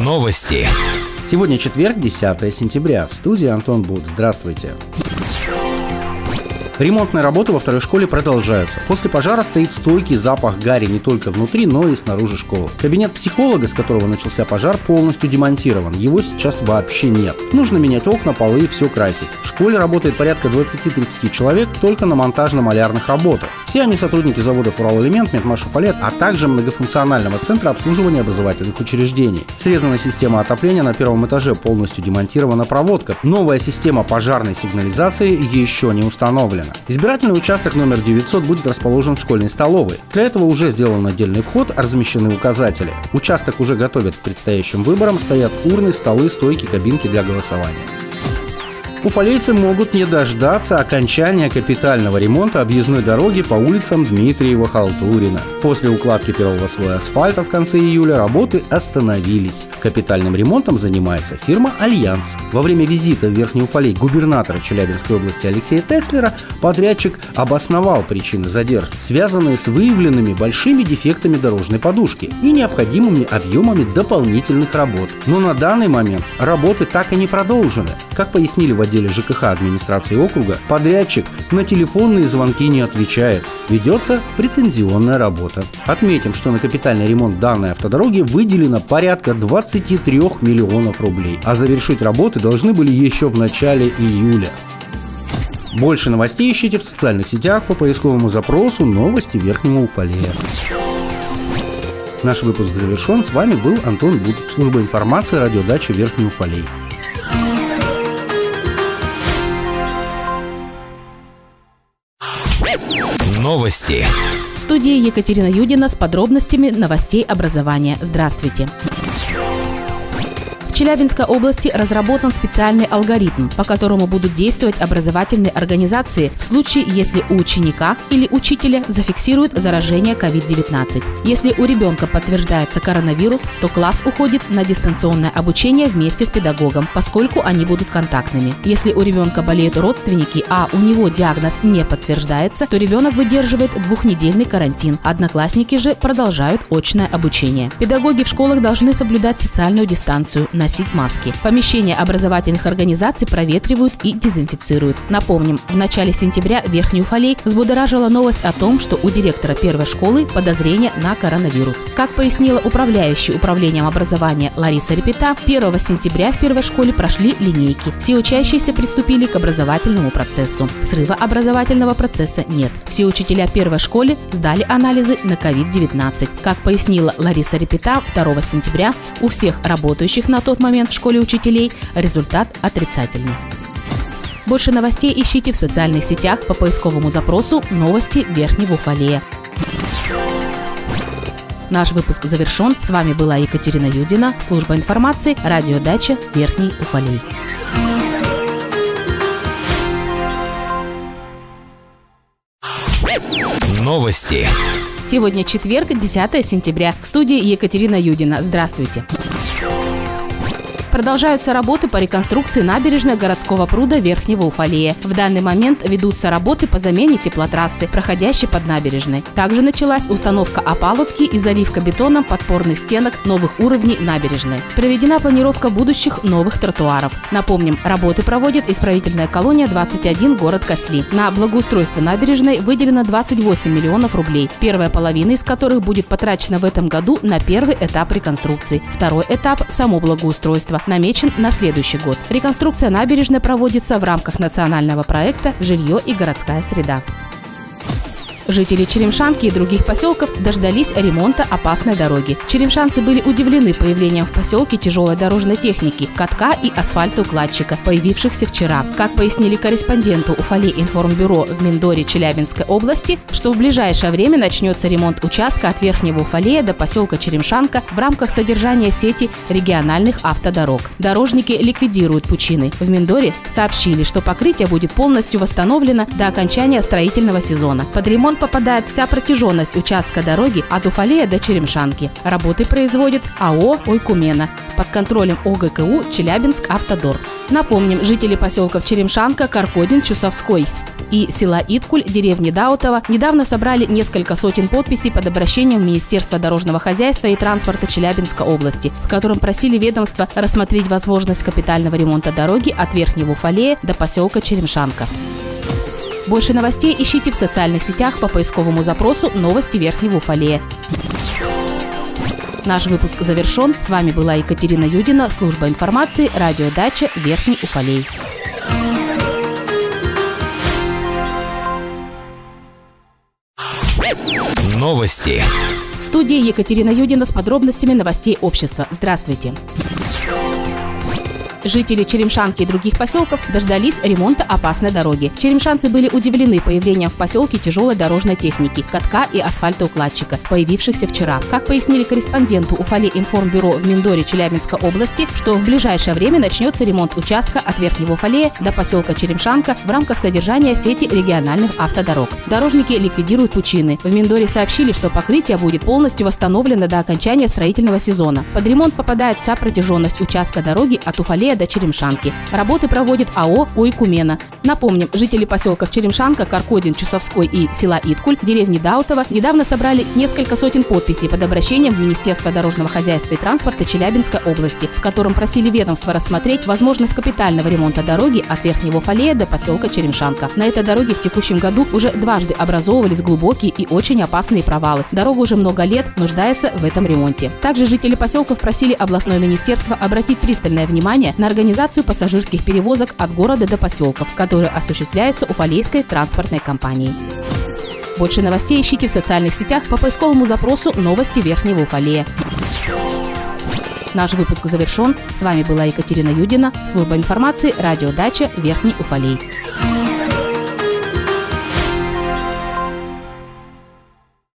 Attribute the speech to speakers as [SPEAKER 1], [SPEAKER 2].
[SPEAKER 1] Новости.
[SPEAKER 2] Сегодня четверг, 10 сентября. В студии Антон Буд. Здравствуйте. Ремонтные работы во второй школе продолжаются. После пожара стоит стойкий запах гари не только внутри, но и снаружи школы. Кабинет психолога, с которого начался пожар, полностью демонтирован. Его сейчас вообще нет. Нужно менять окна, полы и все красить. В школе работает порядка 20-30 человек только на монтажно-малярных работах. Все они сотрудники заводов «Уралэлемент», «Метмашуфалет», а также многофункционального центра обслуживания образовательных учреждений. Срезана система отопления на первом этаже, полностью демонтирована проводка. Новая система пожарной сигнализации еще не установлена установлена. Избирательный участок номер 900 будет расположен в школьной столовой. Для этого уже сделан отдельный вход, размещены указатели. Участок уже готовят к предстоящим выборам, стоят урны, столы, стойки, кабинки для голосования. Уфалейцы могут не дождаться окончания капитального ремонта объездной дороги по улицам Дмитриева-Халтурина. После укладки первого слоя асфальта в конце июля работы остановились. Капитальным ремонтом занимается фирма «Альянс». Во время визита в Верхний Уфалей губернатора Челябинской области Алексея Текслера подрядчик обосновал причины задержки, связанные с выявленными большими дефектами дорожной подушки и необходимыми объемами дополнительных работ. Но на данный момент работы так и не продолжены. Как пояснили в отделе ЖКХ администрации округа, подрядчик на телефонные звонки не отвечает. Ведется претензионная работа. Отметим, что на капитальный ремонт данной автодороги выделено порядка 23 миллионов рублей, а завершить работы должны были еще в начале июля. Больше новостей ищите в социальных сетях по поисковому запросу «Новости Верхнего Уфалея». Наш выпуск завершен. С вами был Антон Буд, служба информации радиодачи Верхний Уфалей.
[SPEAKER 1] Новости.
[SPEAKER 3] В студии Екатерина Юдина с подробностями новостей образования. Здравствуйте. В Челябинской области разработан специальный алгоритм, по которому будут действовать образовательные организации в случае, если у ученика или учителя зафиксируют заражение COVID-19. Если у ребенка подтверждается коронавирус, то класс уходит на дистанционное обучение вместе с педагогом, поскольку они будут контактными. Если у ребенка болеют родственники, а у него диагноз не подтверждается, то ребенок выдерживает двухнедельный карантин. Одноклассники же продолжают очное обучение. Педагоги в школах должны соблюдать социальную дистанцию, носить маски. Помещения образовательных организаций проветривают и дезинфицируют. Напомним, в начале сентября Верхний Уфалей взбудоражила новость о том, что у директора первой школы подозрение на коронавирус. Как пояснила управляющий управлением образования Лариса Репета, 1 сентября в первой школе прошли линейки. Все учащиеся приступили к образовательному процессу. Срыва образовательного процесса нет. Все учителя первой школы сдали анализы на COVID-19. Как пояснила Лариса Репета, 2 сентября у всех работающих на тот тот момент в школе учителей результат отрицательный. Больше новостей ищите в социальных сетях по поисковому запросу «Новости Верхнего Уфалея». Наш выпуск завершен. С вами была Екатерина Юдина, служба информации, радиодача Верхний Уфалей.
[SPEAKER 1] Новости.
[SPEAKER 3] Сегодня четверг, 10 сентября. В студии Екатерина Юдина. Здравствуйте. Продолжаются работы по реконструкции набережной городского пруда Верхнего Уфалея. В данный момент ведутся работы по замене теплотрассы, проходящей под набережной. Также началась установка опалубки и заливка бетоном подпорных стенок новых уровней набережной. Проведена планировка будущих новых тротуаров. Напомним, работы проводит исправительная колония 21 город Косли. На благоустройство набережной выделено 28 миллионов рублей, первая половина из которых будет потрачена в этом году на первый этап реконструкции. Второй этап – само благоустройство намечен на следующий год. Реконструкция набережной проводится в рамках национального проекта «Жилье и городская среда». Жители Черемшанки и других поселков дождались ремонта опасной дороги. Черемшанцы были удивлены появлением в поселке тяжелой дорожной техники, катка и асфальтоукладчика, появившихся вчера. Как пояснили корреспонденту Уфалей информбюро в Миндоре Челябинской области, что в ближайшее время начнется ремонт участка от Верхнего Уфалея до поселка Черемшанка в рамках содержания сети региональных автодорог. Дорожники ликвидируют пучины. В Миндоре сообщили, что покрытие будет полностью восстановлено до окончания строительного сезона. Под ремонт попадает вся протяженность участка дороги от Уфалея до Черемшанки. Работы производит АО «Ойкумена» под контролем ОГКУ «Челябинск Автодор». Напомним, жители поселков Черемшанка, Каркодин, Чусовской и села Иткуль деревни Даутова недавно собрали несколько сотен подписей под обращением Министерства дорожного хозяйства и транспорта Челябинской области, в котором просили ведомство рассмотреть возможность капитального ремонта дороги от Верхнего Уфалея до поселка Черемшанка. Больше новостей ищите в социальных сетях по поисковому запросу «Новости Верхнего Уфалея». Наш выпуск завершен. С вами была Екатерина Юдина, служба информации, радиодача Верхний Уфалей.
[SPEAKER 1] Новости.
[SPEAKER 3] В студии Екатерина Юдина с подробностями новостей общества. Здравствуйте. Жители Черемшанки и других поселков дождались ремонта опасной дороги. Черемшанцы были удивлены появлением в поселке тяжелой дорожной техники, катка и асфальтоукладчика, появившихся вчера. Как пояснили корреспонденту Уфале информбюро в Миндоре Челябинской области, что в ближайшее время начнется ремонт участка от Верхнего Уфалея до поселка Черемшанка в рамках содержания сети региональных автодорог. Дорожники ликвидируют пучины. В Миндоре сообщили, что покрытие будет полностью восстановлено до окончания строительного сезона. Под ремонт попадает вся протяженность участка дороги от Уфалея Черемшанки. Работы проводит АО «Уйкумена». Напомним, жители поселков Черемшанка, Каркодин, Чусовской и села Иткуль, деревни Даутова недавно собрали несколько сотен подписей под обращением в Министерство дорожного хозяйства и транспорта Челябинской области, в котором просили ведомство рассмотреть возможность капитального ремонта дороги от Верхнего Уфалея до поселка Черемшанка. На этой дороге в текущем году уже дважды образовывались глубокие и очень опасные провалы. Дорога уже много лет нуждается в этом ремонте. Также жители поселков просили областное министерство обратить пристальное внимание на организацию пассажирских перевозок от города до поселков, осуществляются Уфалейской транспортной компанией. Больше новостей ищите в социальных сетях по поисковому запросу «Новости Верхнего Уфалея». Наш выпуск завершен. С вами была Екатерина Юдина, служба информации, радиодача Верхний Уфалей.